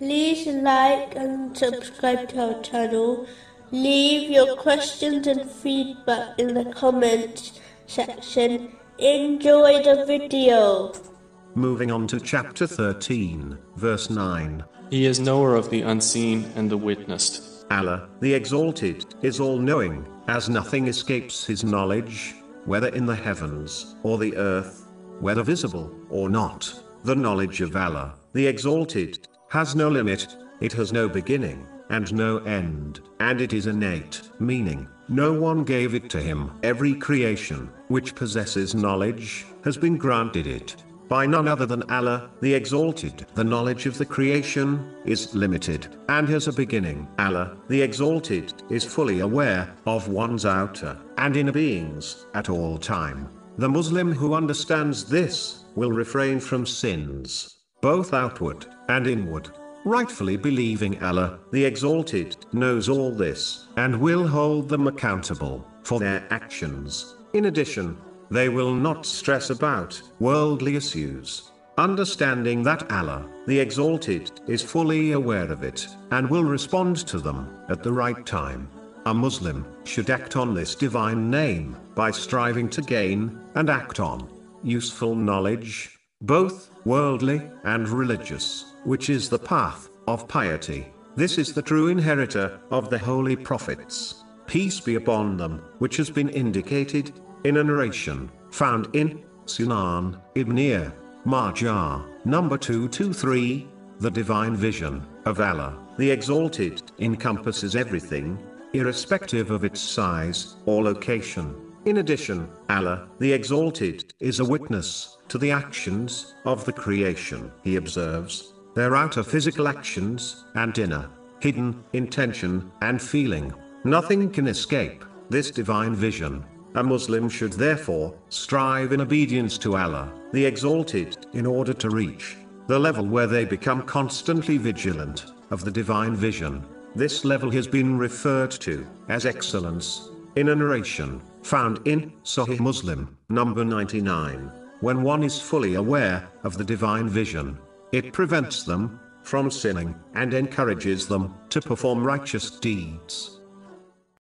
like and subscribe to our channel. Leave your questions and feedback in the comments section. Enjoy the video. Moving on to chapter 13, verse 9. He is knower of the unseen and the witnessed. Allah, the Exalted, is all knowing, as nothing escapes his knowledge, whether in the heavens or the earth, whether visible or not. The knowledge of Allah, the Exalted, has no limit, it has no beginning, and no end, and it is innate, meaning, no one gave it to him. Every creation, which possesses knowledge, has been granted it by none other than Allah, the Exalted. The knowledge of the creation is limited and has a beginning. Allah, the Exalted, is fully aware of one's outer and inner beings at all time. The Muslim who understands this will refrain from sins, both outward and inward. Rightfully believing Allah, the Exalted, knows all this, and will hold them accountable for their actions. In addition, they will not stress about worldly issues. Understanding that Allah, the Exalted, is fully aware of it, and will respond to them at the right time. A Muslim should act on this divine name by striving to gain and act on useful knowledge, both worldly and religious, which is the path of piety. This is the true inheritor of the holy prophets, peace be upon them, which has been indicated in a narration found in Sunan Ibn Majah, number 223. The divine vision of Allah, the Exalted, encompasses everything, irrespective of its size or location. In addition, Allah, the Exalted, is a witness to the actions of the creation. He observes their outer physical actions and inner, hidden intention and feeling. Nothing can escape this divine vision. A Muslim should therefore strive in obedience to Allah, the Exalted, in order to reach the level where they become constantly vigilant of the divine vision. This level has been referred to as excellence in a narration found in Sahih Muslim, number 99. When one is fully aware of the divine vision, it prevents them from sinning and encourages them to perform righteous deeds.